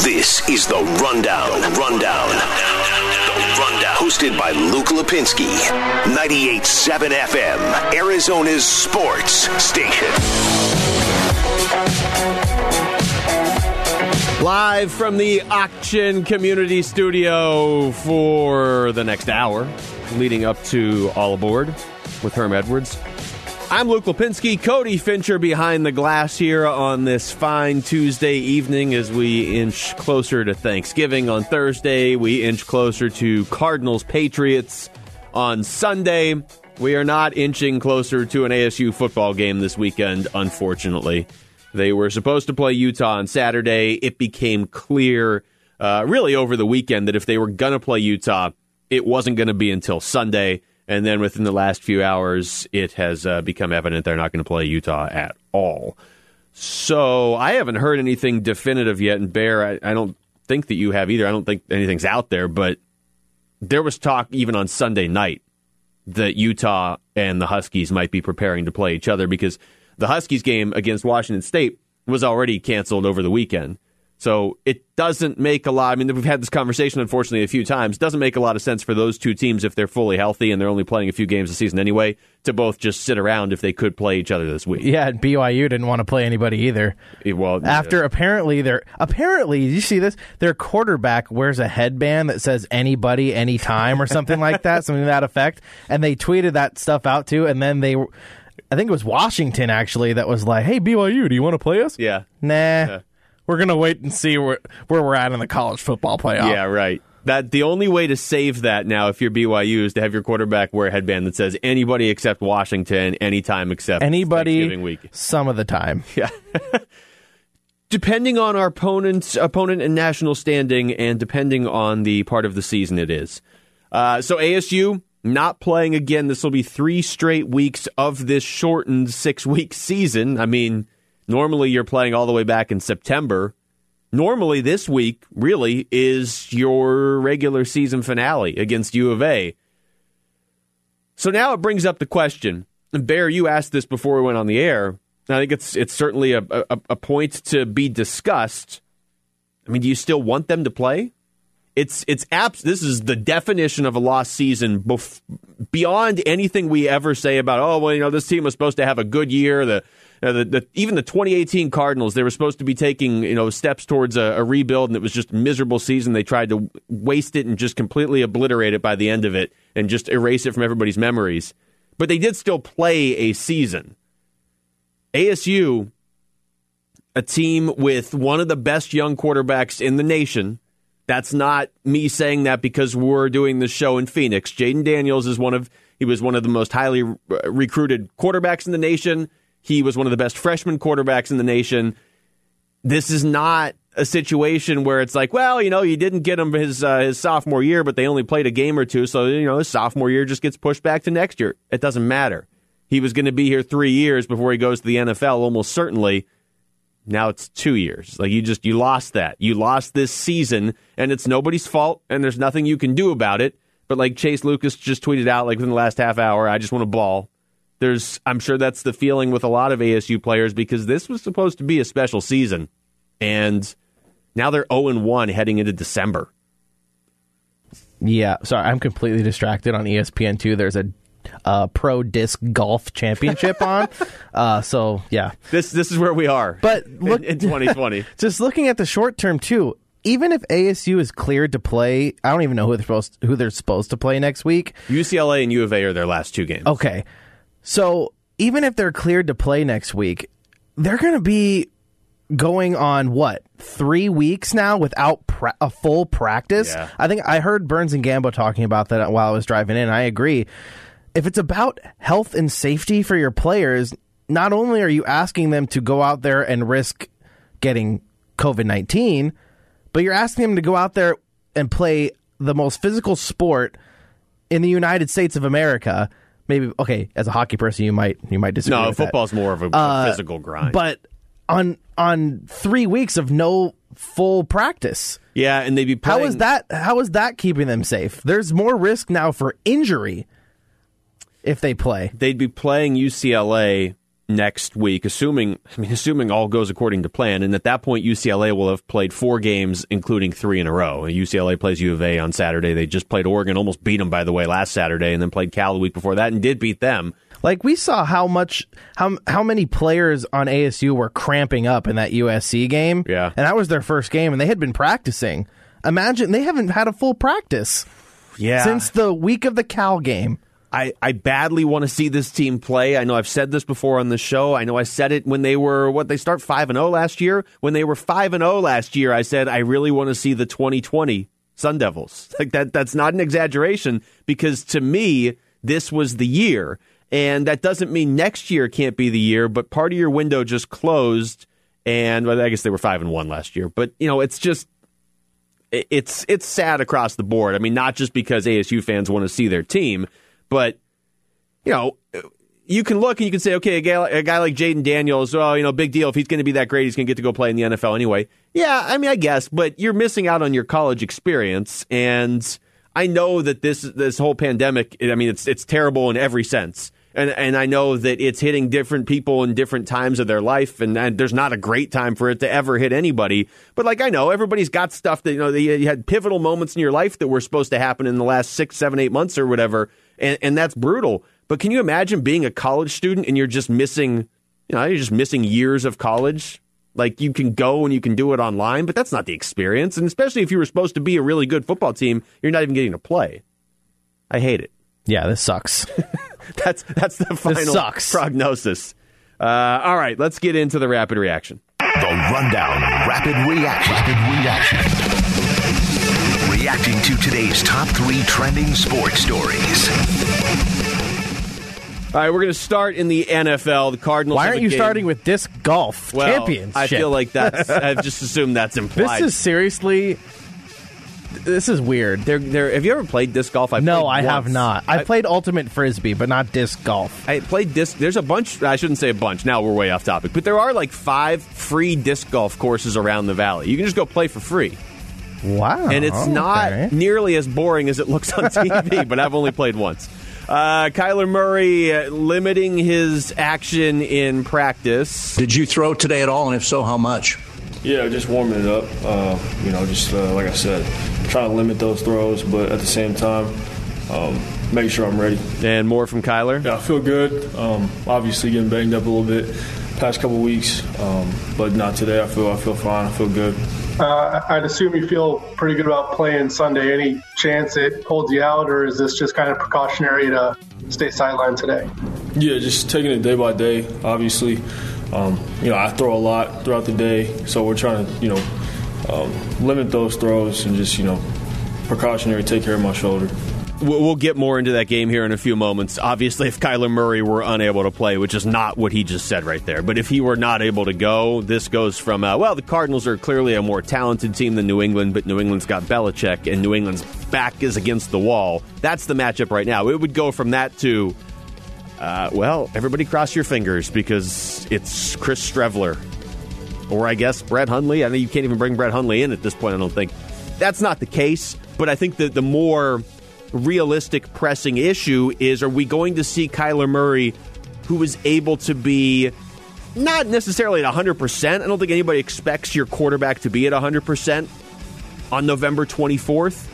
This is the Rundown. The Rundown. The Rundown. Hosted by Luke Lapinski. 98.7 FM. Arizona's sports station. Live from the Auction Community Studio for the next hour, leading up to All Aboard with Herm Edwards. I'm Luke Lapinski, Cody Fincher behind the glass here on this fine Tuesday evening as we inch closer to Thanksgiving on Thursday. We inch closer to Cardinals Patriots on Sunday. We are not inching closer to an ASU football game this weekend, unfortunately. They were supposed to play Utah on Saturday. It became clear, uh, really over the weekend, that if they were going to play Utah, it wasn't going to be until Sunday. And then within the last few hours, it has uh, become evident they're not going to play Utah at all. So I haven't heard anything definitive yet. And Bear, I, I don't think that you have either. I don't think anything's out there, but there was talk even on Sunday night that Utah and the Huskies might be preparing to play each other because the Huskies game against Washington State was already canceled over the weekend. So it doesn't make a lot. I mean, we've had this conversation, unfortunately, a few times. It doesn't make a lot of sense for those two teams if they're fully healthy and they're only playing a few games a season anyway to both just sit around if they could play each other this week. Yeah, and BYU didn't want to play anybody either. Well, After apparently their apparently you see this their quarterback wears a headband that says anybody anytime or something like that, something to that effect, and they tweeted that stuff out too, and then they. I think it was Washington actually that was like, "Hey BYU, do you want to play us?" yeah, Nah, we're gonna wait and see where where we're at in the college football playoff. yeah, right. That the only way to save that now, if you're BYU, is to have your quarterback wear a headband that says anybody except Washington, anytime except anybody, week. some of the time. Yeah. depending on our opponent's opponent and national standing, and depending on the part of the season it is. Uh, so ASU not playing again. This will be three straight weeks of this shortened six week season. I mean, normally you're playing all the way back in September. Normally, this week really is your regular season finale against U of A. So now it brings up the question. And Bear, you asked this before we went on the air. I think it's it's certainly a, a, a point to be discussed. I mean, do you still want them to play? It's it's abs- This is the definition of a lost season bef- beyond anything we ever say about. Oh well, you know this team was supposed to have a good year. The, uh, the, the even the 2018 Cardinals, they were supposed to be taking you know steps towards a, a rebuild, and it was just a miserable season. They tried to waste it and just completely obliterate it by the end of it, and just erase it from everybody's memories. But they did still play a season. ASU, a team with one of the best young quarterbacks in the nation. That's not me saying that because we're doing the show in Phoenix. Jayden Daniels is one of he was one of the most highly uh, recruited quarterbacks in the nation. He was one of the best freshman quarterbacks in the nation. This is not a situation where it's like, well, you know, you didn't get him his uh, his sophomore year, but they only played a game or two, so you know his sophomore year just gets pushed back to next year. It doesn't matter. He was going to be here three years before he goes to the NFL, almost certainly. Now it's two years. Like you just you lost that. You lost this season, and it's nobody's fault, and there's nothing you can do about it. But like Chase Lucas just tweeted out, like within the last half hour, I just want a ball. There's, I'm sure that's the feeling with a lot of ASU players because this was supposed to be a special season, and now they're 0 1 heading into December. Yeah, sorry, I'm completely distracted on ESPN two. There's a uh, pro disc golf championship on. Uh, so yeah, This this is where we are. But in- look- in 2020. just looking at the short term too. Even if ASU is cleared to play, I don't even know who they're supposed who they're supposed to play next week. UCLA and U of A are their last two games. Okay, so even if they're cleared to play next week, they're going to be going on what three weeks now without pra- a full practice. Yeah. I think I heard Burns and Gambo talking about that while I was driving in. I agree. If it's about health and safety for your players, not only are you asking them to go out there and risk getting COVID nineteen, but you're asking them to go out there and play the most physical sport in the United States of America. Maybe okay, as a hockey person, you might you might disagree. no, with that. football's more of a, Uh, physical grind. But on on three weeks of no full practice, yeah, and they'd be how playing, is that? How is that keeping them safe? There's more risk now for injury if they play. They'd be playing UCLA next week, assuming I mean assuming all goes according to plan, and at that point UCLA will have played four games, including three in a row. UCLA plays U of A on Saturday. They just played Oregon, almost beat them by the way last Saturday, and then played Cal the week before that and did beat them. Like we saw how much how how many players on ASU were cramping up in that USC game. Yeah. And that was their first game and they had been practicing. Imagine they haven't had a full practice Yeah, since the week of the Cal game. I, I badly want to see this team play. I know I've said this before on the show. I know I said it when they were what they start five and zero last year. When they were five and zero last year, I said I really want to see the 2020 Sun Devils. Like that. That's not an exaggeration because to me this was the year, and that doesn't mean next year can't be the year. But part of your window just closed, and well, I guess they were five and one last year. But you know, it's just it's it's sad across the board. I mean, not just because ASU fans want to see their team, but you know, you can look and you can say, okay, a guy, a guy like Jayden Daniels, oh, you know, big deal. If he's going to be that great, he's going to get to go play in the NFL anyway. Yeah, I mean, I guess, but you're missing out on your college experience, and I know that this this whole pandemic. I mean, it's it's terrible in every sense. And, and I know that it's hitting different people in different times of their life, and, and there's not a great time for it to ever hit anybody. But like I know, everybody's got stuff that you know. You had pivotal moments in your life that were supposed to happen in the last six, seven, eight months or whatever, and, and that's brutal. But can you imagine being a college student and you're just missing, you know, you're just missing years of college? Like you can go and you can do it online, but that's not the experience. And especially if you were supposed to be a really good football team, you're not even getting to play. I hate it. Yeah, this sucks. That's that's the final sucks. prognosis. Uh, all right, let's get into the rapid reaction. The Rundown Rapid Reaction. Rapid Reaction. Reacting to today's top three trending sports stories. All right, we're going to start in the NFL. The Cardinals. Why aren't a you game- starting with disc golf well, championship? I feel like that's. I've just assumed that's implied. this is seriously. This is weird. They're, they're, have you ever played disc golf? I've no, played I have not. I've I, played ultimate frisbee, but not disc golf. I played disc. There's a bunch. I shouldn't say a bunch. Now we're way off topic, but there are like five free disc golf courses around the valley. You can just go play for free, Wow, and it's okay. not nearly as boring as it looks on TV. but I've only played once. Uh, Kyler Murray uh, limiting his action in practice. Did you throw today at all, and if so, how much? Yeah, just warming it up. Uh, you know, just uh, like I said, trying to limit those throws, but at the same time, um, make sure I'm ready. And more from Kyler. Yeah, I feel good. Um, obviously, getting banged up a little bit past couple weeks, um, but not today. I feel I feel fine. I feel good. Uh, I'd assume you feel pretty good about playing Sunday. Any chance it holds you out, or is this just kind of precautionary to stay sidelined today? Yeah, just taking it day by day. Obviously, um, you know I throw a lot throughout the day, so we're trying to you know um, limit those throws and just you know precautionary take care of my shoulder. We'll get more into that game here in a few moments. Obviously, if Kyler Murray were unable to play, which is not what he just said right there, but if he were not able to go, this goes from, uh, well, the Cardinals are clearly a more talented team than New England, but New England's got Belichick, and New England's back is against the wall. That's the matchup right now. It would go from that to, uh, well, everybody cross your fingers because it's Chris Streveler. Or I guess Brett Hundley. I mean, you can't even bring Brett Hundley in at this point, I don't think. That's not the case, but I think that the more realistic pressing issue is are we going to see Kyler Murray who is able to be not necessarily at 100%. I don't think anybody expects your quarterback to be at 100% on November 24th.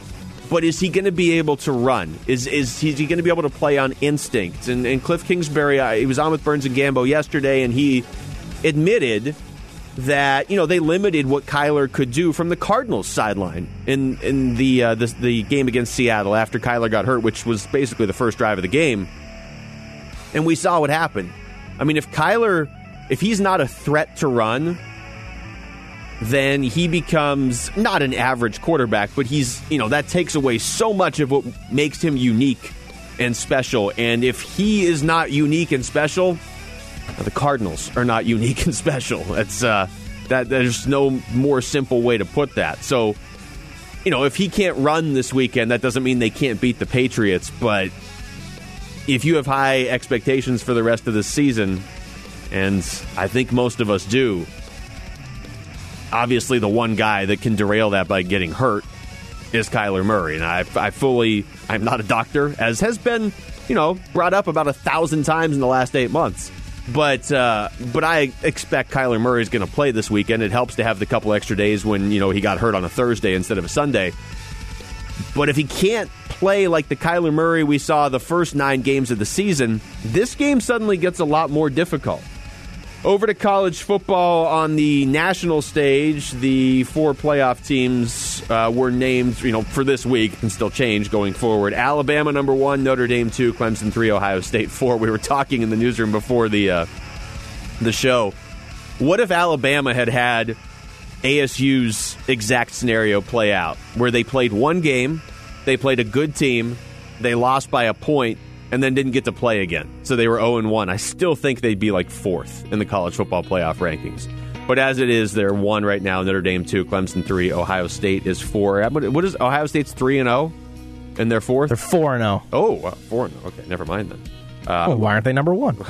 But is he going to be able to run? Is is he, going to be able to play on instinct? And, and Cliff Kingsbury, I, he was on with Burns and Gambo yesterday, and he admitted that you know they limited what Kyler could do from the Cardinals sideline in in the uh, the, the game against Seattle after Kyler got hurt, which was basically the first drive of the game, and we saw what happened. I mean, if Kyler, if he's not a threat to run, then he becomes not an average quarterback, but he's you know that takes away so much of what makes him unique and special. And if he is not unique and special, the Cardinals are not unique and special. It's uh, that there's no more simple way to put that. So, you know, if he can't run this weekend, that doesn't mean they can't beat the Patriots. But if you have high expectations for the rest of the season, and I think most of us do, obviously the one guy that can derail that by getting hurt is Kyler Murray. And I, I fully, I'm not a doctor, as has been, you know, brought up about a thousand times in the last eight months. But uh, but I expect Kyler Murray is going to play this weekend. It helps to have the couple extra days when you know he got hurt on a Thursday instead of a Sunday. But if he can't play like the Kyler Murray we saw the first nine games of the season, this game suddenly gets a lot more difficult. Over to college football on the national stage, the four playoff teams uh, were named, you know, for this week can still change going forward. Alabama number one, Notre Dame two, Clemson three, Ohio State four. We were talking in the newsroom before the uh, the show. What if Alabama had had ASU's exact scenario play out, where they played one game, they played a good team, they lost by a point, and then didn't get to play again. So they were 0 1. I still think they'd be like fourth in the college football playoff rankings. But as it is, they're one right now. Notre Dame two, Clemson three, Ohio State is four. What is Ohio State's three and zero, and they're fourth. They're four and zero. Oh, four and zero. okay. Never mind then. Uh, well, why aren't they number one?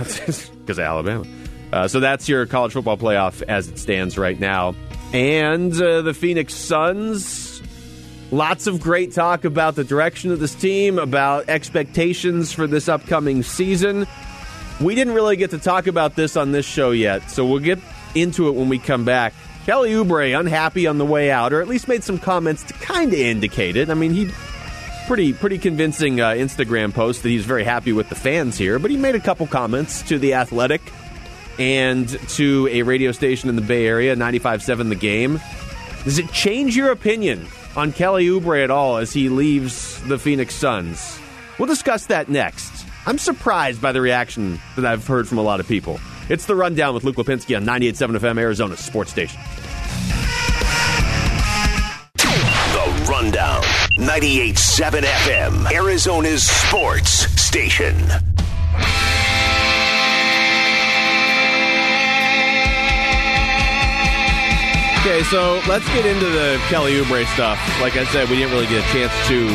Because of Alabama. Uh, so that's your college football playoff as it stands right now. And uh, the Phoenix Suns Lots of great talk about the direction of this team, about expectations for this upcoming season. We didn't really get to talk about this on this show yet, so we'll get into it when we come back. Kelly Oubre unhappy on the way out, or at least made some comments to kind of indicate it. I mean, he pretty pretty convincing uh, Instagram post that he's very happy with the fans here, but he made a couple comments to the Athletic and to a radio station in the Bay Area, 95.7 The Game. Does it change your opinion on Kelly Oubre at all as he leaves the Phoenix Suns? We'll discuss that next. I'm surprised by the reaction that I've heard from a lot of people. It's the rundown with Luke Lapinski on 98.7 FM Arizona Sports Station. The rundown. 98.7 FM Arizona's Sports Station. Okay, so let's get into the Kelly Oubre stuff. Like I said, we didn't really get a chance to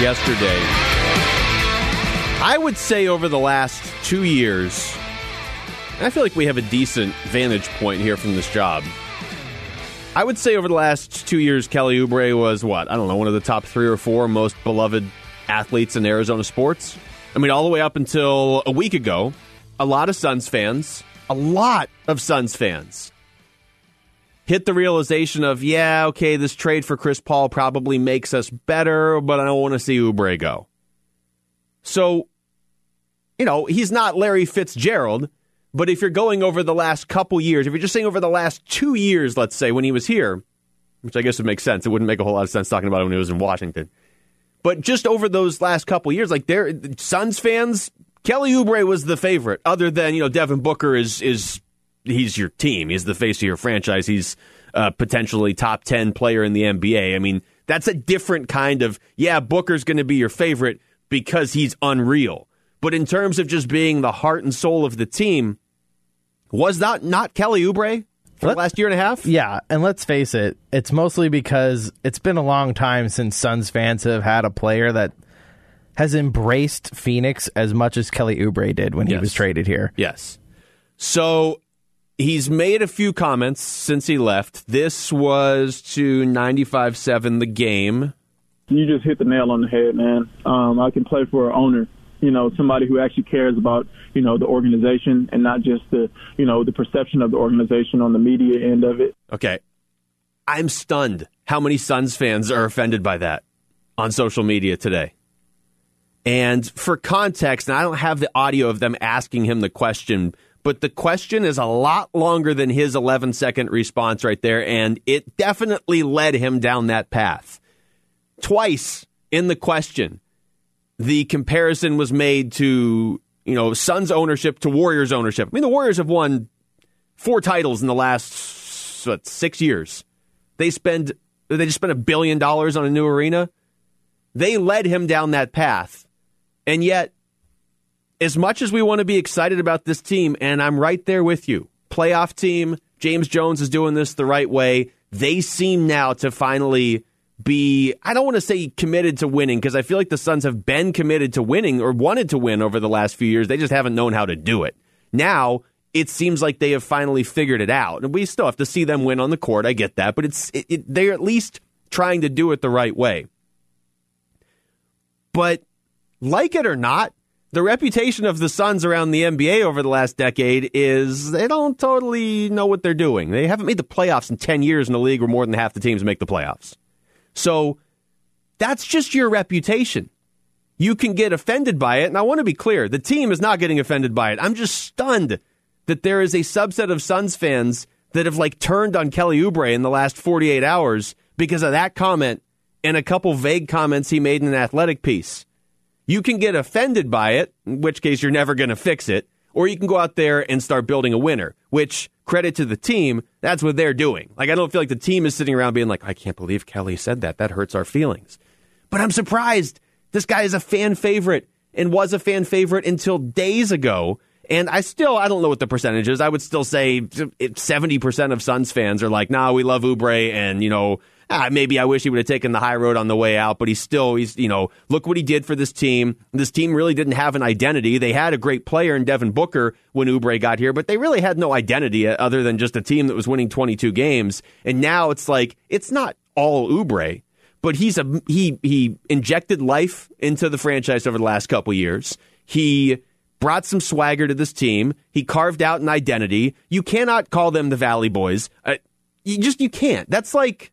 yesterday. I would say over the last two years, I feel like we have a decent vantage point here from this job. I would say over the last two years, Kelly Oubre was what? I don't know, one of the top three or four most beloved athletes in Arizona sports. I mean, all the way up until a week ago, a lot of Suns fans, a lot of Suns fans hit the realization of, yeah, okay, this trade for Chris Paul probably makes us better, but I don't want to see Oubre go. So, you know, he's not Larry Fitzgerald, but if you're going over the last couple years, if you're just saying over the last two years, let's say, when he was here, which I guess would make sense. It wouldn't make a whole lot of sense talking about it when he was in Washington. But just over those last couple years, like they're Suns fans, Kelly Oubre was the favorite, other than, you know, Devin Booker is is he's your team. He's the face of your franchise. He's a potentially top 10 player in the NBA. I mean, that's a different kind of, yeah, Booker's going to be your favorite because he's unreal. But in terms of just being the heart and soul of the team, was that not Kelly Oubre for Let, the last year and a half? Yeah, and let's face it, it's mostly because it's been a long time since Suns fans have had a player that has embraced Phoenix as much as Kelly Oubre did when yes. he was traded here. Yes. So He's made a few comments since he left. This was to 95 7 The Game. You just hit the nail on the head, man. Um, I can play for an owner, you know, somebody who actually cares about, you know, the organization and not just the, you know, the perception of the organization on the media end of it. Okay. I'm stunned how many Suns fans are offended by that on social media today. And for context, and I don't have the audio of them asking him the question but the question is a lot longer than his 11 second response right there, and it definitely led him down that path. Twice in the question, the comparison was made to, you know, Suns ownership to Warriors ownership. I mean, the Warriors have won four titles in the last what, six years. They spend they just spent a billion dollars on a new arena. They led him down that path. And yet as much as we want to be excited about this team, and I'm right there with you, playoff team, James Jones is doing this the right way. They seem now to finally be, I don't want to say committed to winning because I feel like the Suns have been committed to winning or wanted to win over the last few years. They just haven't known how to do it. Now, it seems like they have finally figured it out. And we still have to see them win on the court. I get that. But it's it, it, they're at least trying to do it the right way. But like it or not, the reputation of the Suns around the NBA over the last decade is they don't totally know what they're doing. They haven't made the playoffs in 10 years in a league where more than half the teams make the playoffs. So that's just your reputation. You can get offended by it. And I want to be clear the team is not getting offended by it. I'm just stunned that there is a subset of Suns fans that have like turned on Kelly Oubre in the last 48 hours because of that comment and a couple vague comments he made in an athletic piece. You can get offended by it, in which case you're never going to fix it, or you can go out there and start building a winner, which credit to the team, that's what they're doing. Like I don't feel like the team is sitting around being like, I can't believe Kelly said that. That hurts our feelings. But I'm surprised. This guy is a fan favorite and was a fan favorite until days ago. And I still, I don't know what the percentage is. I would still say uh, 70% of Suns fans are like, nah, we love Oubre and, you know, ah, maybe I wish he would have taken the high road on the way out, but he's still, he's, you know, look what he did for this team. This team really didn't have an identity. They had a great player in Devin Booker when Oubre got here, but they really had no identity other than just a team that was winning 22 games. And now it's like, it's not all Oubre, but he's a, he, he injected life into the franchise over the last couple years. He, brought some swagger to this team. He carved out an identity. You cannot call them the Valley Boys. Uh, you just you can't. That's like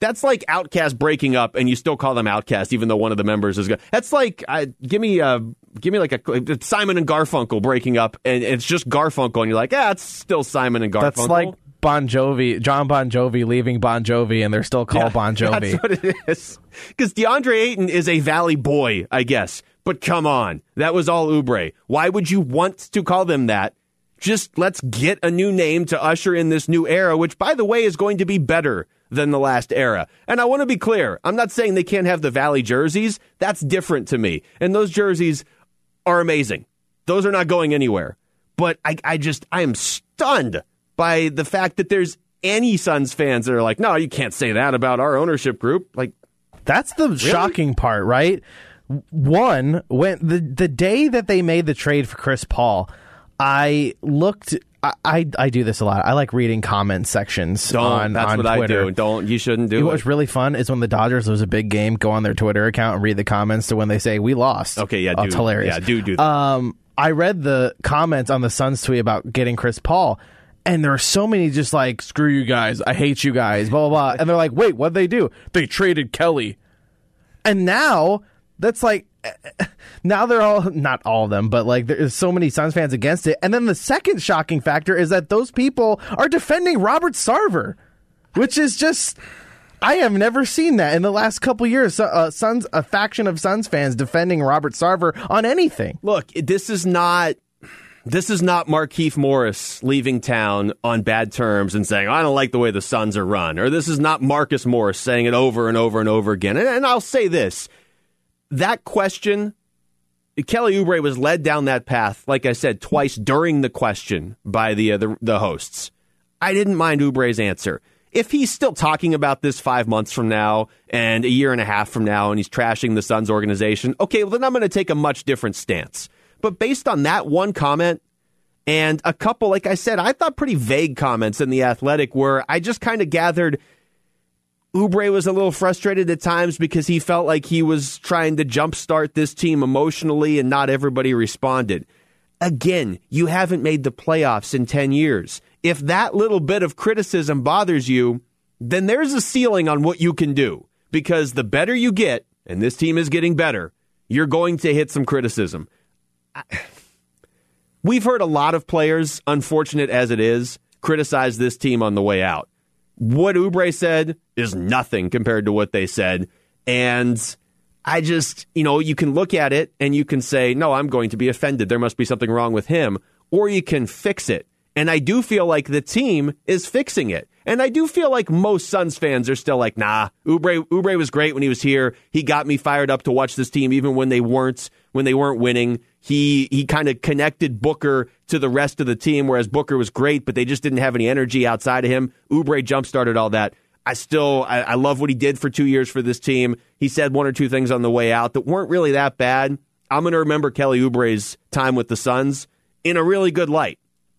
that's like OutKast breaking up, and you still call them OutKast, even though one of the members is good. That's like uh, give me uh, give me like a Simon and Garfunkel breaking up, and it's just Garfunkel, and you're like, yeah, it's still Simon and Garfunkel. That's like Bon Jovi, John Bon Jovi leaving Bon Jovi, and they're still called yeah, Bon Jovi. That's what it is. Because DeAndre Ayton is a Valley boy, I guess. But come on, that was all Oubre. Why would you want to call them that? Just let's get a new name to usher in this new era, which, by the way, is going to be better than the last era. And I want to be clear I'm not saying they can't have the Valley jerseys. That's different to me. And those jerseys are amazing. Those are not going anywhere. But I, I just, I am stunned by the fact that there's any Suns fans that are like, no, you can't say that about our ownership group. Like, that's the really? shocking part, right? one when the the day that they made the trade for Chris Paul, I looked. I, I, I do this a lot. I like reading comment sections Don't, on that's on what Twitter. I do. Don't you shouldn't do it. What was really fun is when the Dodgers lose a big game. Go on their Twitter account and read the comments to when they say we lost. Okay, yeah, oh, do, it's hilarious. Yeah, do do. That. Um, I read the comments on the Suns tweet about getting Chris Paul, and there are so many just like screw you guys, I hate you guys, blah blah blah. And they're like, wait, what did they do? They traded Kelly, and now that's like now they're all not all of them, but like there's so many Suns fans against it. And then the second shocking factor is that those people are defending Robert Sarver, which is just I have never seen that in the last couple years. Uh, Suns, a faction of Suns fans defending Robert Sarver on anything. Look, this is not. This is not Markieff Morris leaving town on bad terms and saying, I don't like the way the Suns are run. Or this is not Marcus Morris saying it over and over and over again. And, and I'll say this that question, Kelly Oubre was led down that path, like I said, twice during the question by the, uh, the, the hosts. I didn't mind Oubre's answer. If he's still talking about this five months from now and a year and a half from now and he's trashing the Suns organization, okay, well, then I'm going to take a much different stance. But based on that one comment and a couple, like I said, I thought pretty vague comments in The Athletic where I just kind of gathered Oubre was a little frustrated at times because he felt like he was trying to jumpstart this team emotionally and not everybody responded. Again, you haven't made the playoffs in 10 years. If that little bit of criticism bothers you, then there's a ceiling on what you can do because the better you get, and this team is getting better, you're going to hit some criticism. We've heard a lot of players, unfortunate as it is, criticize this team on the way out what Oubre said is nothing compared to what they said. And I just, you know, you can look at it and you can say, no, I'm going to be offended. There must be something wrong with him. Or you can fix it. And I do feel like the team is fixing it. And I do feel like most Suns fans are still like, nah, Ubre, Oubre was great when he was here. He got me fired up to watch this team even when they weren't when they weren't winning. He he kind of connected Booker to the rest of the team, whereas Booker was great, but they just didn't have any energy outside of him. Oubre jump started all that. I still I, I love what he did for two years for this team. He said one or two things on the way out that weren't really that bad. I'm going to remember Kelly Oubre's time with the Suns in a really good light.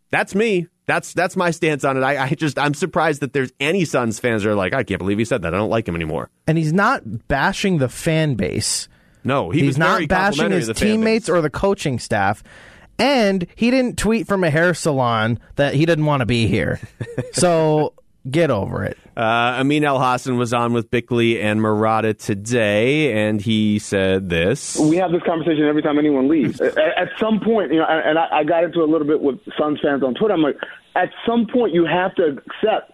That's me. That's that's my stance on it. I, I, just I'm surprised that there's any Suns fans that are like, I can't believe he said that. I don't like him anymore. And he's not bashing the fan base No, he he's was not very bashing his of the fan teammates or the coaching staff. And he didn't tweet from a hair salon that he didn't want to be here. so get over it. Uh, Amin Elhassan was on with Bickley and Marotta today, and he said this. we have this conversation every time anyone leaves. at, at some point, you know, and, and I, I got into a little bit with Suns fans on Twitter. I'm like, at some point, you have to accept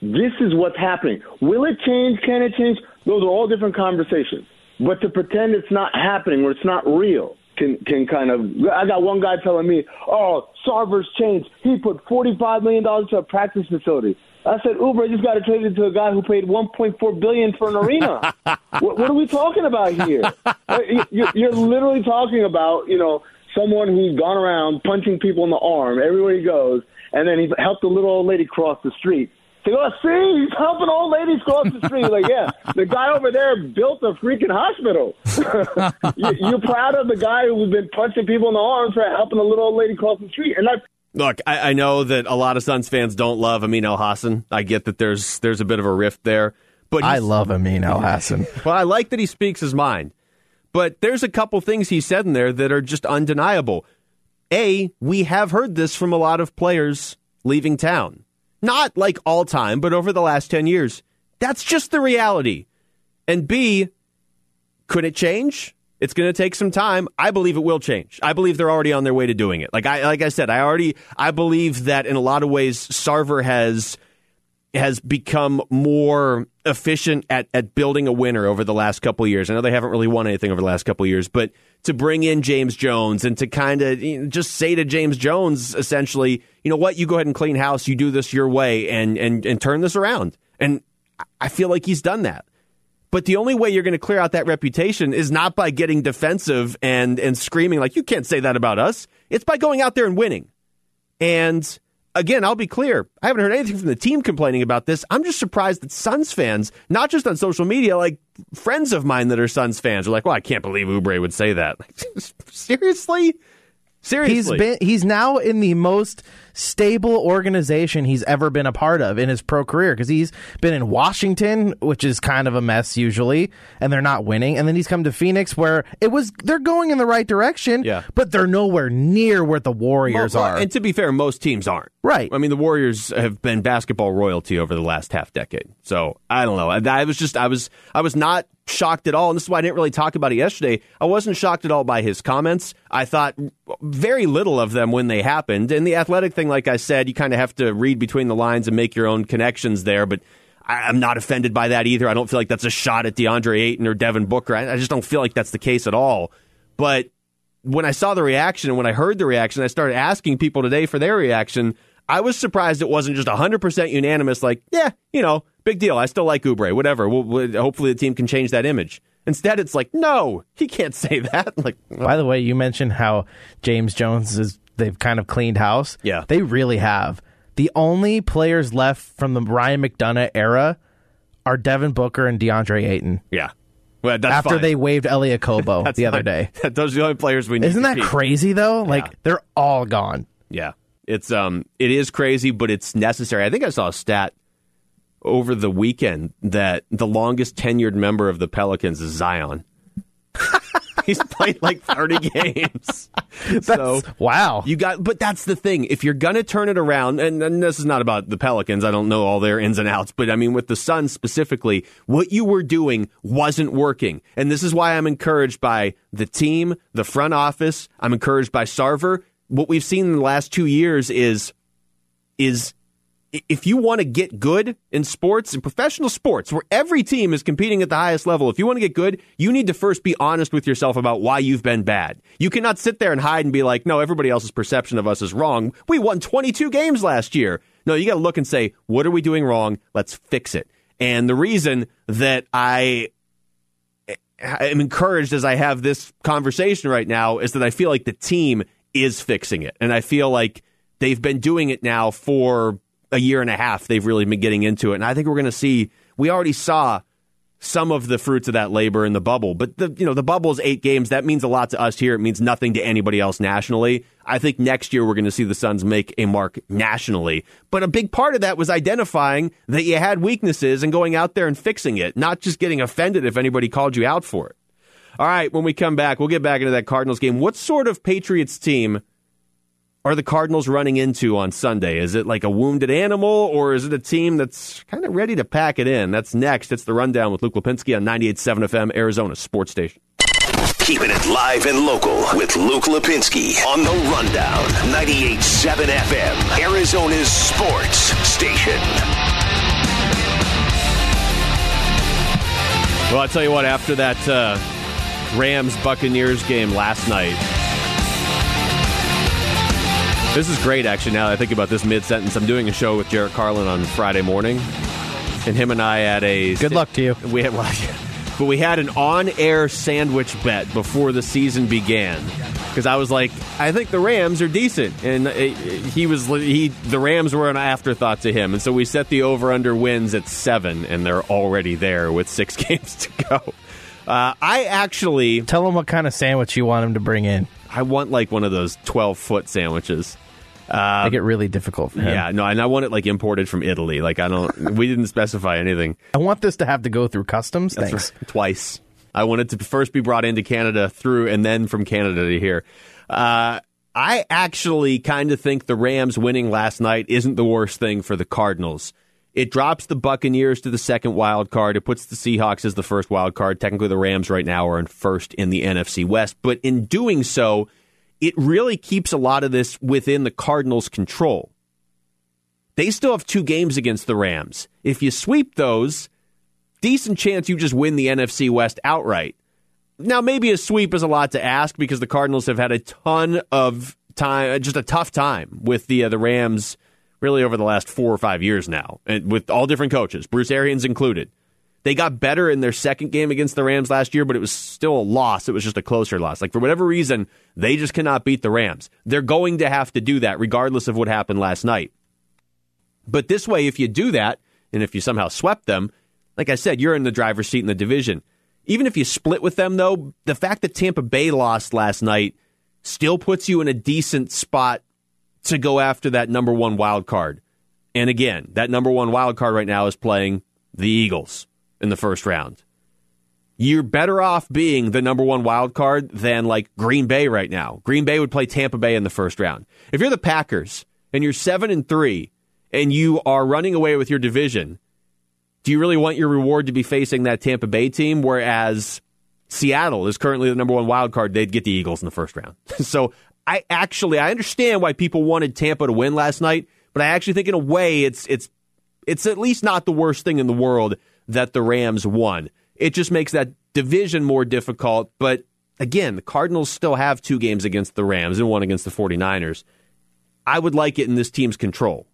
this is what's happening. Will it change? Can it change? Those are all different conversations. But to pretend it's not happening or it's not real can can kind of. I got one guy telling me, "Oh, Sarver's changed. He put forty five million dollars to a practice facility." I said, Oubre just got to trade it to a guy who paid 1.4 billion for an arena. what, what are we talking about here? Uh, you- You're literally talking about, you know, someone who's gone around punching people in the arm everywhere he goes, and then he helped a little old lady cross the street. They go, see, he's helping old ladies cross the street. Like, yeah, the guy over there built a freaking hospital. you, you're proud of the guy who's been punching people in the arms for helping a little old lady cross the street, and that's Look, I, I know that a lot of Suns fans don't love Amin Elhassan. I get that there's there's a bit of a rift there, but I love Amin Elhassan. Well, I like that he speaks his mind, but there's a couple things he said in there that are just undeniable. A, we have heard this from a lot of players leaving town. Not like all time, but over the last 10 years. That's just the reality. And B, could it change? It's going to take some time. I believe it will change. I believe they're already on their way to doing it. Like I like I said, I already I believe that in a lot of ways Sarver has has become more efficient at, at building a winner over the last couple years. I know they haven't really won anything over the last couple years, but to bring in James Jones and to kind of you know, just say to James Jones, essentially, you know what, you go ahead and clean house, you do this your way, and and and turn this around. And I feel like he's done that. But the only way you're going to clear out that reputation is not by getting defensive and and screaming like you can't say that about us. It's by going out there and winning. And again, I'll be clear. I haven't heard anything from the team complaining about this. I'm just surprised that Suns fans, not just on social media, like friends of mine that are Suns fans are like, "Well, I can't believe Oubre would say that." Seriously? Seriously. He's been he's now in the most stable organization he's ever been a part of in his pro career because he's been in Washington, which is kind of a mess usually, and they're not winning. And then he's come to Phoenix where it was they're going in the right direction, Yeah. but they're nowhere near where the Warriors Well, are. And to be fair, most teams aren't. Right. I mean, the Warriors have been basketball royalty over the last half decade. So I don't know. I, I was just I was I was not shocked at all, and this is why I didn't really talk about it yesterday. I wasn't shocked at all by his comments. I thought very little of them when they happened. And the athletic thing, like I said, you kind of have to read between the lines and make your own connections there. But I, I'm not offended by that either. I don't feel like that's a shot at DeAndre Ayton or Devin Booker. I, I just don't feel like that's the case at all. But when I saw the reaction and when I heard the reaction, I started asking people today for their reaction. I was surprised it wasn't just 100% unanimous, like, yeah, you know, big deal. I still like Oubre, whatever. We'll, we'll- hopefully the team can change that image. Instead, it's like, no, he can't say that. Like, By the way, you mentioned how James Jones is they've kind of cleaned house. Yeah. They really have. The only players left from the Ryan McDonough era are Devin Booker and DeAndre Ayton. yeah. Well, that's after fine. they waived Elia Kobo the other fine. day. Those are the only players we need. Isn't that keep. crazy though? Like they're all gone. Yeah, it's um, it is crazy, but it's necessary. I think I saw a stat over the weekend that the longest tenured member of the Pelicans is Zion. He's played like thirty games. so Wow. you got, but that's the thing. If you're gonna turn it around, and, and this is not about the Pelicans, I don't know all their ins and outs, but I mean with the Suns specifically, what you were doing wasn't working, and this is why I'm encouraged by the team, the front office. I'm encouraged by Sarver. What we've seen in the last two years is is if you want to get good in sports in professional sports where every team is competing at the highest level if you want to get good you need to first be honest with yourself about why you've been bad. You cannot sit there and hide and be like no everybody else's perception of us is wrong. We won 22 games last year. No you got to look and say what are we doing wrong? Let's fix it. And the reason that i eh, am encouraged as I have this conversation right now is that I feel like the team is fixing it. And I feel like they've been doing it now for a year and a half. They've really been getting into it. And I think we're going to see, we already saw some of the fruits of that labor in the bubble. But the you know the bubble is eight games. That means a lot to us here. It means nothing to anybody else nationally. I think next year we're going to see the Suns make a mark nationally. But a big part of that was identifying that you had weaknesses and going out there and fixing it, not just getting offended if anybody called you out for it. All right, when we come back, we'll get back into that Cardinals game. What sort of Patriots team are the Cardinals running into on Sunday? Is it like a wounded animal, or is it a team that's kind of ready to pack it in? That's next. It's the rundown with Luke Lapinski on 98.7 FM, Arizona Sports Station. Keeping it live and local with Luke Lapinski on the Rundown. 98.7 FM, Arizona's sports station. Well, I'll tell you what, after that uh, Rams Buccaneers game last night, this is great, actually, now that I think about this mid sentence. I'm doing a show with Jarrett Carlin on Friday morning, and him and I had a. Good luck to you. We had, well, but we had an on-air sandwich bet before the season began because I was like, I think the Rams are decent, and it, he was he the Rams were an afterthought to him, and so we set the over/under wins at seven, and they're already there with six games to go. Uh, I actually tell him what kind of sandwich you want him to bring in. I want like one of those twelve-foot sandwiches. Uh, Make it really difficult for him. Yeah, no, and I want it like imported from Italy. Like I don't, we didn't specify anything. I want this to have to go through customs. That's Thanks. Right. Twice. I want it to first be brought into Canada through, and then from Canada to here. Uh, I actually kind of think the Rams winning last night isn't the worst thing for the Cardinals. It drops the Buccaneers to the second wild card. It puts the Seahawks as the first wild card. Technically, the Rams right now are in first in the NFC West. But in doing so, it really keeps a lot of this within the Cardinals' control. They still have two games against the Rams. If you sweep those, decent chance you just win the NFC West outright. Now, maybe a sweep is a lot to ask because the Cardinals have had a ton of time, just a tough time with the uh, the Rams, really over the last four or five years now, and with all different coaches, Bruce Arians included. They got better in their second game against the Rams last year, but it was still a loss. It was just a closer loss. Like, for whatever reason, they just cannot beat the Rams. They're going to have to do that regardless of what happened last night. But this way, if you do that, and if you somehow swept them, like I said, you're in the driver's seat in the division. Even if you split with them, though, the fact that Tampa Bay lost last night still puts you in a decent spot to go after that number one wild card. And again, that number one wild card right now is playing the Eagles in the first round. You're better off being the number one wild card than like Green Bay right now. Green Bay would play Tampa Bay in the first round. If you're the Packers and you're seven and three and you are running away with your division, do you really want your reward to be facing that Tampa Bay team? Whereas Seattle is currently the number one wild card, they'd get the Eagles in the first round. so I actually I understand why people wanted Tampa to win last night, but I actually think in a way it's it's it's at least not the worst thing in the world that the Rams won. It just makes that division more difficult. But again, the Cardinals still have two games against the Rams and one against the 49ers. I would like it in this team's control,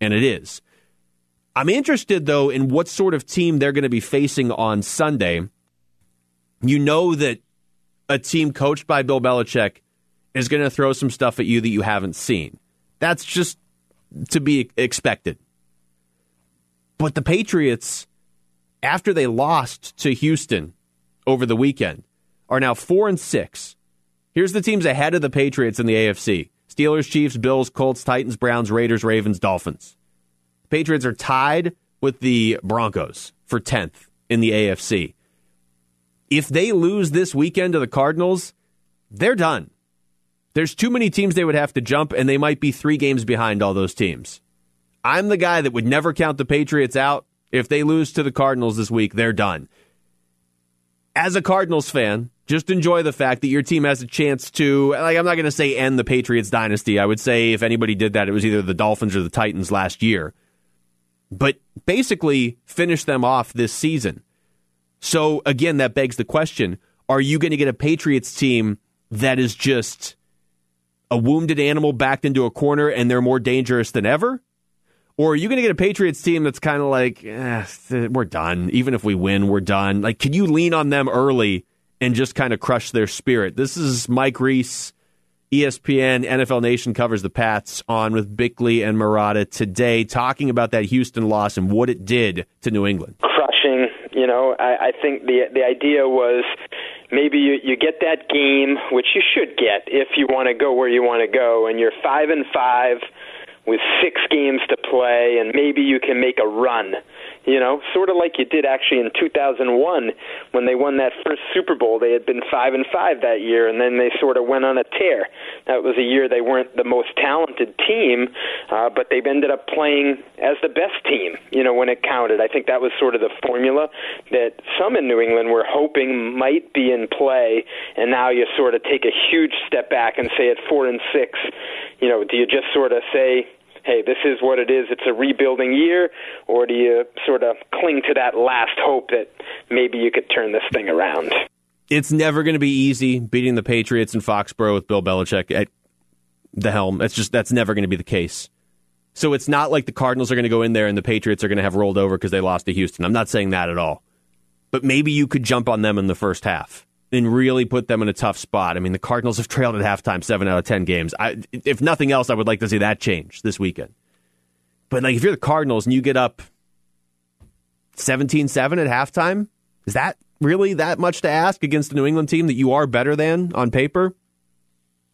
and it is. I'm interested, though, in what sort of team they're going to be facing on Sunday. You know that a team coached by Bill Belichick is going to throw some stuff at you that you haven't seen. That's just to be expected. But the Patriots after they lost to Houston over the weekend, are now four and six. Here's the teams ahead of the Patriots in the AFC: Steelers, Chiefs, Bills, Colts, Titans, Browns, Raiders, Ravens, Dolphins. Patriots are tied with the Broncos for tenth in the AFC. If they lose this weekend to the Cardinals, they're done. There's too many teams they would have to jump, and they might be three games behind all those teams. I'm the guy that would never count the Patriots out. If they lose to the Cardinals this week, they're done. As a Cardinals fan, just enjoy the fact that your team has a chance to, like, I'm not going to say end the Patriots dynasty. I would say if anybody did that, it was either the Dolphins or the Titans last year. But basically, finish them off this season. So, again, that begs the question are you going to get a Patriots team that is just a wounded animal backed into a corner and they're more dangerous than ever? Or are you going to get a Patriots team that's kind of like, eh, we're done. Even if we win, we're done. Like, can you lean on them early and just kind of crush their spirit? This is Mike Reiss, ESPN, NFL Nation covers the Pats on with Bickley and Marotta today, talking about that Houston loss and what it did to New England. Crushing, you know, I, I think the the idea was maybe you, you get that game, which you should get if you want to go where you want to go, and you're five and five with six games to play, and maybe you can make a run. You know, sort of like you did actually in 2001 when they won that first Super Bowl. They had been five and five that year, and then they sort of went on a tear. That was a year they weren't the most talented team, uh, but they ended up playing as the best team. You know, when it counted. I think that was sort of the formula that some in New England were hoping might be in play, and now you sort of take a huge step back and say at four and six, you know, do you just sort of say hey, this is what it is, it's a rebuilding year, or do you sort of cling to that last hope that maybe you could turn this thing around? It's never going to be easy beating the Patriots in Foxborough with Bill Belichick at the helm. That's just that's never going to be the case. So it's not like the Cardinals are going to go in there and the Patriots are going to have rolled over because they lost to Houston. I'm not saying that at all. But maybe you could jump on them in the first half and really put them in a tough spot. I mean, the Cardinals have trailed at halftime seven out of 10 games. I, if nothing else, I would like to see that change this weekend. But like, if you're the Cardinals and you get up 17 7 at halftime, is that really that much to ask against a New England team that you are better than on paper?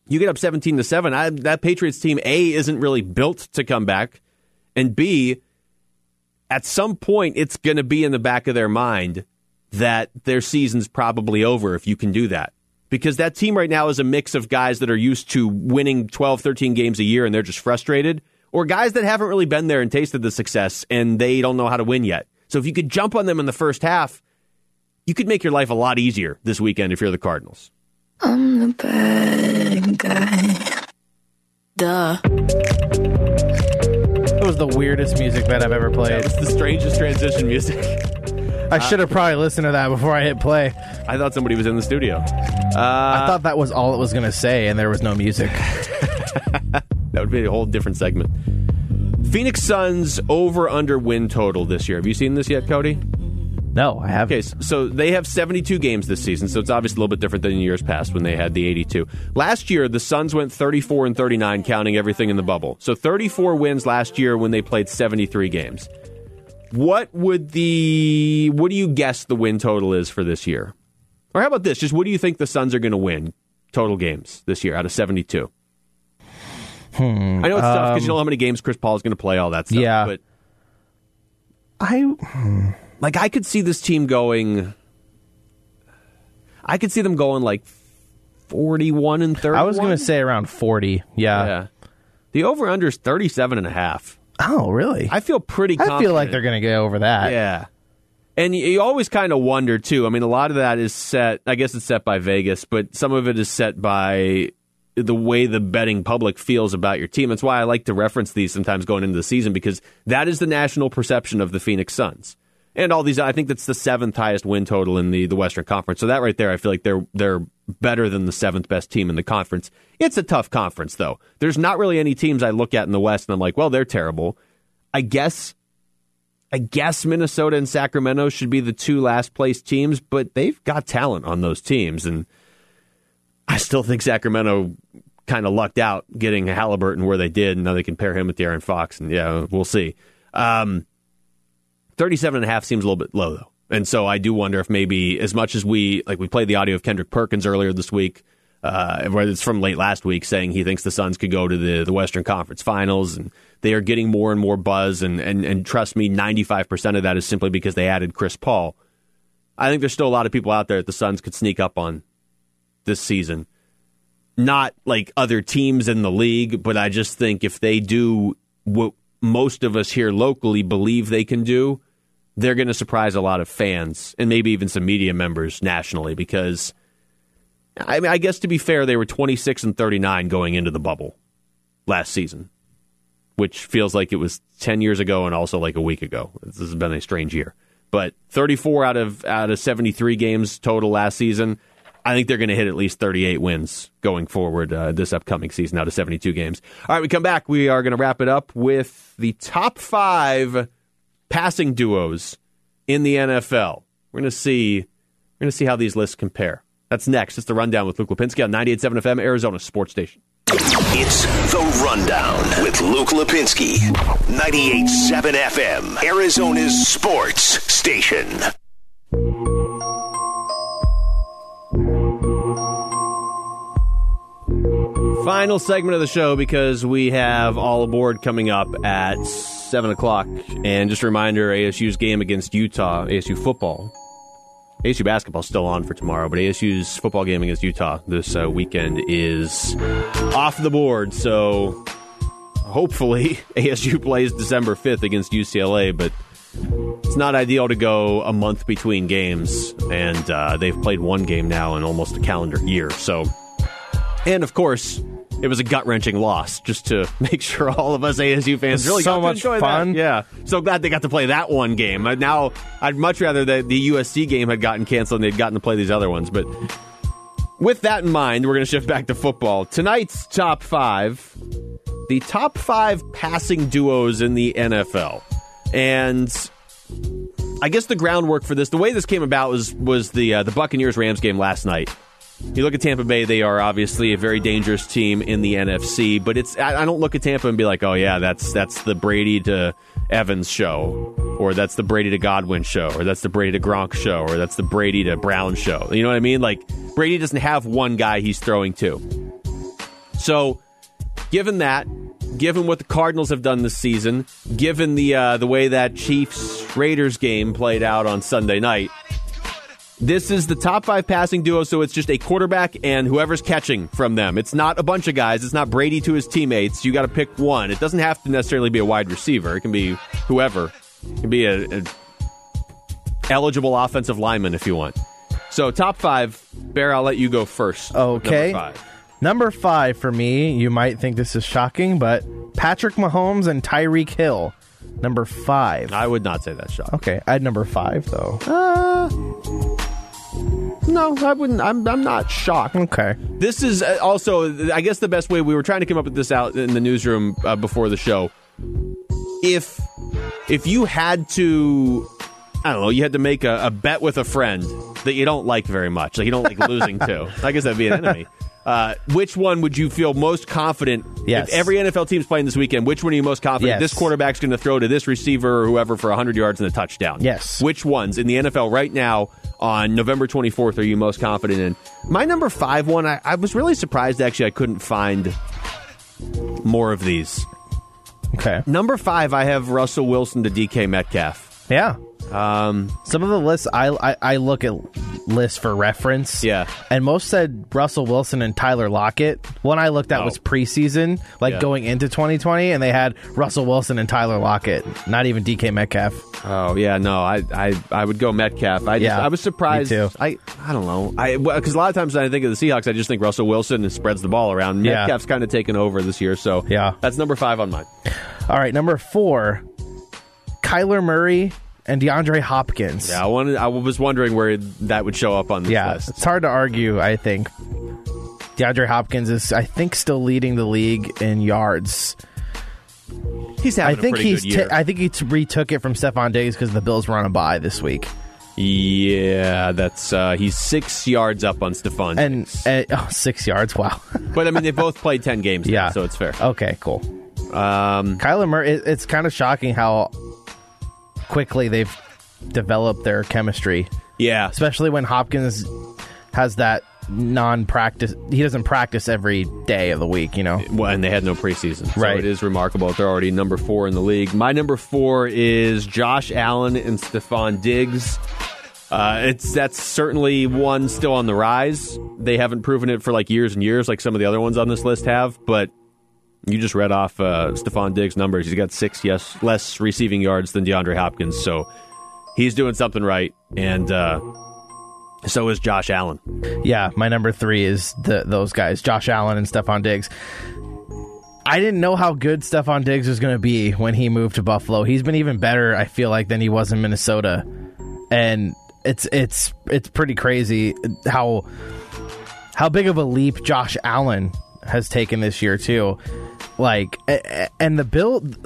You get up 17 to 7. That Patriots team, A, isn't really built to come back. And B, at some point, it's going to be in the back of their mind that their season's probably over if you can do that. Because that team right now is a mix of guys that are used to winning 12, 13 games a year and they're just frustrated, or guys that haven't really been there and tasted the success and they don't know how to win yet. So if you could jump on them in the first half, you could make your life a lot easier this weekend if you're the Cardinals. I'm the bad guy. Duh. That was the weirdest music that I've ever played. It's the strangest transition music. I should have probably listened to that before I hit play. I thought somebody was in the studio. Uh, I thought that was all it was going to say, and there was no music. that would be a whole different segment. Phoenix Suns over under win total this year. Have you seen this yet, Cody? No, I haven't. Okay, so they have 72 games this season, so it's obviously a little bit different than in years past when they had the 82. Last year, the Suns went 34 and 39, counting everything in the bubble. So 34 wins last year when they played 73 games. What would the what do you guess the win total is for this year? Or how about this? Just what do you think the Suns are going to win total games this year out of 72? Hmm, I know it's tough because you um, know how many games Chris Paul is going to play, all that stuff. Yeah. But I like I could see this team going. I could see them going like forty-one and thirty. I was going to say around 40. Yeah. yeah. The over/under is 37 and a half. Oh, really? I feel pretty. I feel like they're going to get over that. Yeah. And you, you always kind of wonder too. I mean, a lot of that is set. I guess it's set by Vegas, but some of it is set by the way the betting public feels about your team. That's why I like to reference these sometimes going into the season because that is the national perception of the Phoenix Suns. And all these, I think that's the seventh highest win total in the, the Western Conference. So that right there, I feel like they're they're better than the seventh best team in the conference. It's a tough conference though. There's not really any teams I look at in the West and I'm like, well, they're terrible. I guess I guess Minnesota and Sacramento should be the two last place teams, but they've got talent on those teams. And I still think Sacramento kind of lucked out getting Halliburton where they did. And now they can pair him with De'Aaron Fox. And yeah, we'll see. Um, 37 and a half seems a little bit low, though. And so I do wonder if maybe as much as we, like we played the audio of Kendrick Perkins earlier this week, uh, where it's from late last week, saying he thinks the Suns could go to the, the Western Conference Finals, and they are getting more and more buzz. And, and, and trust me, 95% of that is simply because they added Chris Paul. I think there's still a lot of people out there that the Suns could sneak up on this season. Not like other teams in the league, but I just think if they do what most of us here locally believe they can do, they're going to surprise a lot of fans and maybe even some media members nationally because I mean I guess to be fair they were 26 and 39 going into the bubble last season which feels like it was 10 years ago and also like a week ago. This has been a strange year. But 34 out of out of 73 games total last season. I think they're going to hit at least 38 wins going forward uh, this upcoming season out of 72 games. All right, we come back. We are going to wrap it up with the top five passing duos in the NFL. We're going to see we're going to see how these lists compare. That's next. It's the rundown with Luke Lapinski on 98.7 FM, Arizona Sports Station. It's The Rundown with Luke Lapinski. 98.7 FM, Arizona's sports station. Final segment of the show because we have All Aboard coming up at 7 o'clock. And just a reminder ASU's game against Utah, ASU football. ASU basketball still on for tomorrow, but ASU's football game against Utah this uh, weekend is off the board. So hopefully ASU plays December 5th against UCLA, but it's not ideal to go a month between games, and uh, they've played one game now in almost a calendar year. So, and of course, it was a gut wrenching loss just to make sure all of us ASU fans really so much fun. That. Yeah, so glad they got to play that one game. Uh, Now, I'd much rather that the USC game had gotten canceled and they'd gotten to play these other ones. But with that in mind, we're going to shift back to football. Tonight's top five the top five passing duos in the NFL. And I guess the groundwork for this, the way this came about was was the uh, the Buccaneers Rams game last night. You look at Tampa Bay; they are obviously a very dangerous team in the NFC. But it's I, I don't look at Tampa and be like, oh yeah, that's that's the Brady to Evans show, or that's the Brady to Godwin show, or that's the Brady to Gronk show, or that's the Brady to Brown show. You know what I mean? Like Brady doesn't have one guy he's throwing to. So, given that, given what the Cardinals have done this season, given the uh, the way that Chiefs Raiders game played out on Sunday night, this is the top five passing duo. So it's just a quarterback and whoever's catching from them. It's not a bunch of guys. It's not Brady to his teammates. You got to pick one. It doesn't have to necessarily be a wide receiver. It can be whoever. It can be a, a eligible offensive lineman if you want. So top five, Bear. I'll let you go first. Okay. Number five. Number five for me, you might think this is shocking, but Patrick Mahomes and Tyreek Hill. Number five. I would not say that's shocking. Okay, I had number five though. Uh, no, I wouldn't. I'm, I'm not shocked. Okay. This is uh, also, I guess, the best way we were trying to come up with this out in the newsroom uh, before the show. If if you had to, I don't know, you had to make a, a bet with a friend that you don't like very much, like you don't like losing to. I guess that'd be an enemy. Uh, which one would you feel most confident? Yes. If every NFL team's playing this weekend, which one are you most confident? Yes. This quarterback's going to throw to this receiver or whoever for 100 yards and a touchdown. Yes. Which ones in the NFL right now on November 24th are you most confident in? My number five one, I, I was really surprised actually I couldn't find more of these. Okay. Number five, I have Russell Wilson to DK Metcalf. Yeah. Um, Some of the lists I, I I look at lists for reference. Yeah. And most said Russell Wilson and Tyler Lockett. One I looked at Oh. was preseason, like Yeah. going into 2020, and they had Russell Wilson and Tyler Lockett, not even DK Metcalf. Oh yeah, no, I I, I would go Metcalf. I just, Yeah, I was surprised. me too. I I don't know. I because a lot of times when I think of the Seahawks, I just think Russell Wilson spreads the ball around. Yeah. Metcalf's kind of taken over this year, so Yeah. that's number five on mine. All right, number four, Kyler Murray and DeAndre Hopkins. Yeah, I wanted. I was wondering where that would show up on this Yeah, list. it's hard to argue. I think DeAndre Hopkins is, I think, still leading the league in yards. He's having I think a pretty he's. good year. I think he t- retook it from Stefon Diggs because the Bills were on a bye this week, yeah, that's uh, he's six yards up on Stefon. and Diggs. uh, oh, six yards. Wow. but I mean, they both played ten games. now, Yeah. so it's fair. okay, cool. Um, Kyler Murray. It, it's kind of shocking how quickly they've developed their chemistry, yeah, especially when Hopkins has that non-practice. He doesn't practice every day of the week. You know. Well, and they had no preseason. So Right. it is remarkable. They're already number four in the league. My number four is Josh Allen and Stefon Diggs. Uh, it's that's certainly one still on the rise. They haven't proven it for like years and years, like some of the other ones on this list have. But you just read off uh, Stefon Diggs' numbers. He's got six yes less receiving yards than DeAndre Hopkins, so he's doing something right. And uh, so is Josh Allen. Yeah, my number three is the those guys, Josh Allen and Stefon Diggs. I didn't know how good Stefon Diggs was going to be when he moved to Buffalo. He's been even better, I feel like, than he was in Minnesota, and it's it's it's pretty crazy how how big of a leap Josh Allen has taken this year too. Like, and the build,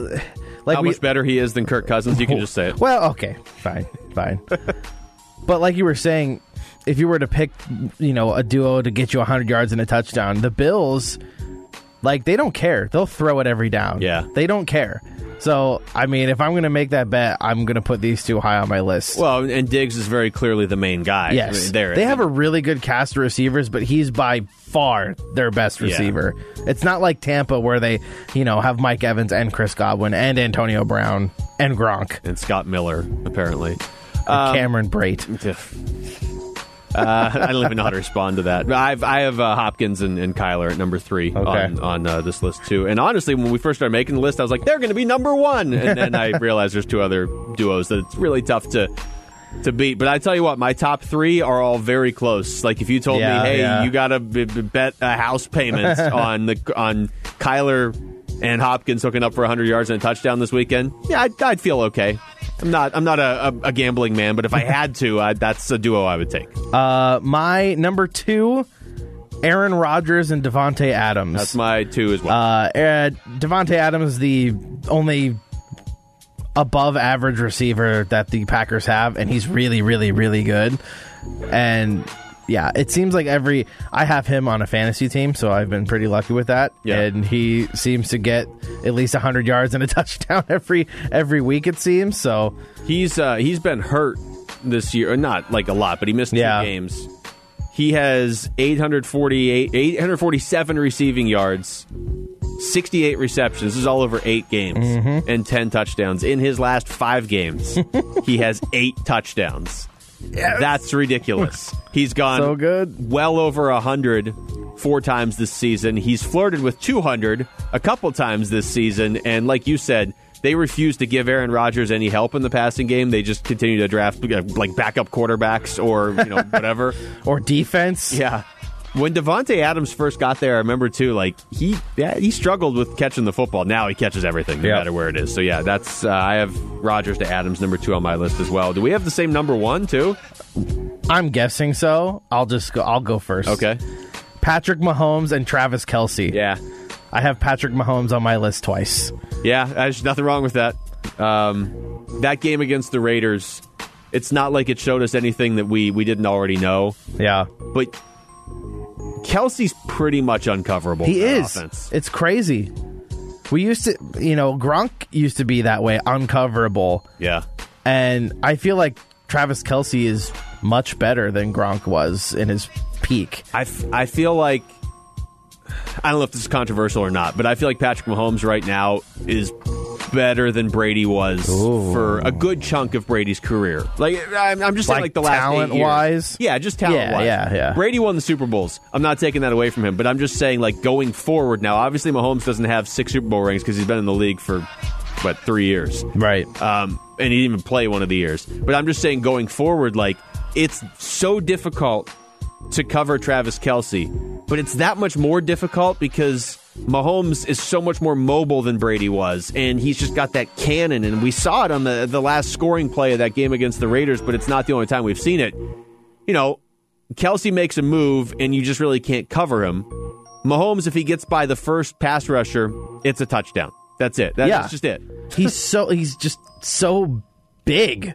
like How we, much better he is than Kirk Cousins? You can just say it. well, okay, fine, fine. but like you were saying, if you were to pick, you know, a duo to get you 100 yards and a touchdown, the Bills, like they don't care. They'll throw it every down. Yeah. they don't care. So, I mean, if I'm going to make that bet, I'm going to put these two high on my list. Well, and Diggs is very clearly the main guy. yes, there. they have a really good cast of receivers, but he's by far their best Yeah. receiver. It's not like Tampa where they, you know, have Mike Evans and Chris Godwin and Antonio Brown and Gronk, and Scott Miller apparently. and um, Cameron Brate. Uh, I don't even know how to respond to that. But I've I have uh, Hopkins and, and Kyler at number three on on uh, this list too. And honestly, when we first started making the list, I was like, they're going to be number one, and then I realized there's two other duos that it's really tough to to beat. But I tell you what, my top three are all very close. Like if you told Yeah, me, hey, yeah. you got to b- b- bet a house payment on the on Kyler and Hopkins hooking up for 100 yards and a touchdown this weekend, yeah, I'd, I'd feel okay. I'm not I'm not a, a, a gambling man, but if I had to, I, that's a duo I would take. Uh, my number two, Aaron Rodgers and Davante Adams. That's my two as well. Uh, uh, Davante Adams, is the only above average receiver that the Packers have, and he's really, really, really good. And yeah, it seems like every I have him on a fantasy team, so I've been pretty lucky with that. Yeah. And he seems to get at least hundred yards and a touchdown every every week. It seems so. He's uh, he's been hurt this year, or not like a lot, but he missed Yeah. two games. He has 848, 847 receiving yards, 68 receptions. This is all over eight games Mm-hmm. and 10 touchdowns. In his last five games, he has eight touchdowns. That's ridiculous. He's gone So good. well over 100 four times this season. He's flirted with 200 a couple times this season. And like you said, they refuse to give Aaron Rodgers any help in the passing game. They just continue to draft like backup quarterbacks or you know whatever. Or defense. yeah. When Davante Adams first got there, I remember too. Like he, yeah, he struggled with catching the football. Now he catches everything, no Yeah. matter where it is. So yeah, that's uh, I have Rodgers to Adams number two on my list as well. Do we have the same number one too? I'm guessing so. I'll just go. I'll go first. Okay. Patrick Mahomes and Travis Kelce. Yeah. I have Patrick Mahomes on my list twice. Yeah, there's nothing wrong with that. Um, that game against the Raiders, it's not like it showed us anything that we we didn't already know. Yeah. But Kelce's pretty much uncoverable. He is. Offense. It's crazy. We used to, you know, Gronk used to be that way, uncoverable. Yeah. And I feel like Travis Kelce is much better than Gronk was in his peak. I, f- I feel like I don't know if this is controversial or not, but I feel like Patrick Mahomes right now is better than Brady was for a good chunk of Brady's career. Like I'm, I'm just saying, Like like the last eight years. talent-wise? Yeah, just talent wise. Yeah, yeah, yeah. Brady won the Super Bowls. I'm not taking that away from him, but I'm just saying, like going forward now. Obviously, Mahomes doesn't have six Super Bowl rings because he's been in the league for what three years, Right. um, and he didn't even play one of the years. But I'm just saying, going forward, like it's so difficult to cover Travis Kelce, but it's that much more difficult because Mahomes is so much more mobile than Brady was, and he's just got that cannon. And we saw it on the the last scoring play of that game against the Raiders, but it's not the only time we've seen it. You know, Kelce makes a move, and you just really can't cover him. Mahomes, if he gets by the first pass rusher, it's a touchdown. That's it. That's Yeah. just it. he's so he's just so big.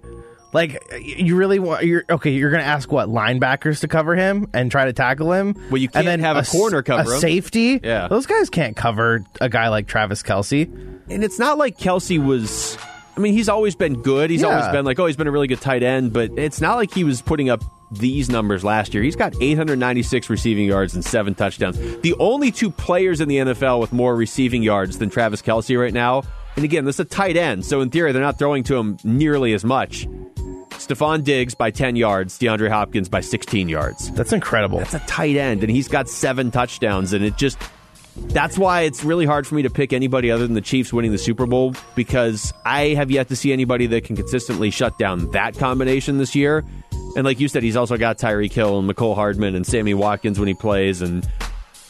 Like you really want you're okay. You're going to ask what linebackers to cover him and try to tackle him. Well, you can't and then have a corner cover a him. safety. Yeah. those guys can't cover a guy like Travis Kelce. And it's not like Kelce was. I mean, he's always been good. He's Yeah. always been like, oh, he's been a really good tight end, but it's not like he was putting up these numbers last year. He's got 896 receiving yards and seven touchdowns. The only two players in the NFL with more receiving yards than Travis Kelce right now. And again, this is a tight end, so in theory, they're not throwing to him nearly as much. Stefon Diggs by 10 yards, DeAndre Hopkins by 16 yards. That's incredible. That's a tight end, and he's got seven touchdowns, and it just. That's why it's really hard for me to pick anybody other than the Chiefs winning the Super Bowl because I have yet to see anybody that can consistently shut down that combination this year. And like you said, he's also got Tyreek Hill and Mecole Hardman and Sammy Watkins when he plays, and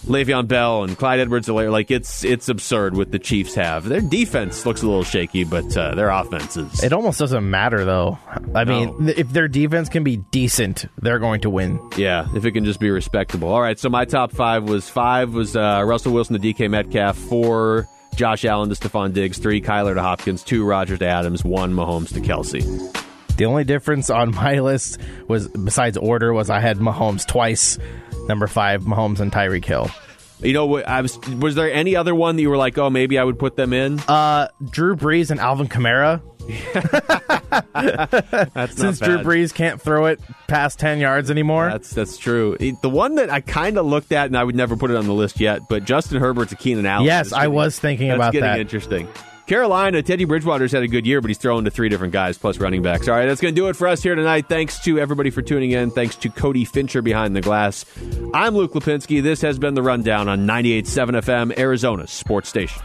Le'Veon Bell and Clyde Edwards-Helaire. Like it's it's absurd what the Chiefs have. Their defense looks a little shaky, but uh, their offense is. It almost doesn't matter though. I mean, th- if their defense can be decent, they're going to win. Yeah, if it can just be respectable. All right, so my top five was five was uh, Russell Wilson to DK Metcalf, four Josh Allen to Stefon Diggs, three Kyler to Hopkins, two Rodgers to Adams, one Mahomes to Kelce. The only difference on my list was besides order was I had Mahomes twice. Number five, Mahomes and Tyreek Hill. You know, what I was was there any other one that you were like, oh, maybe I would put them in? Uh, Drew Brees and Alvin Kamara. That's Since Drew. Brees can't throw it past 10 yards anymore. That's that's true. The one that I kind of looked at, and I would never put it on the list yet, but Justin Herbert's a Keenan Allen. Yes, I was thinking that's about getting that. interesting. Carolina, Teddy Bridgewater's had a good year, but he's throwing to three different guys plus running backs. All right, that's going to do it for us here tonight. Thanks to everybody for tuning in. Thanks to Cody Fincher behind the glass. I'm Luke Lapinski. This has been the Rundown on 98.7 FM, Arizona's sports station.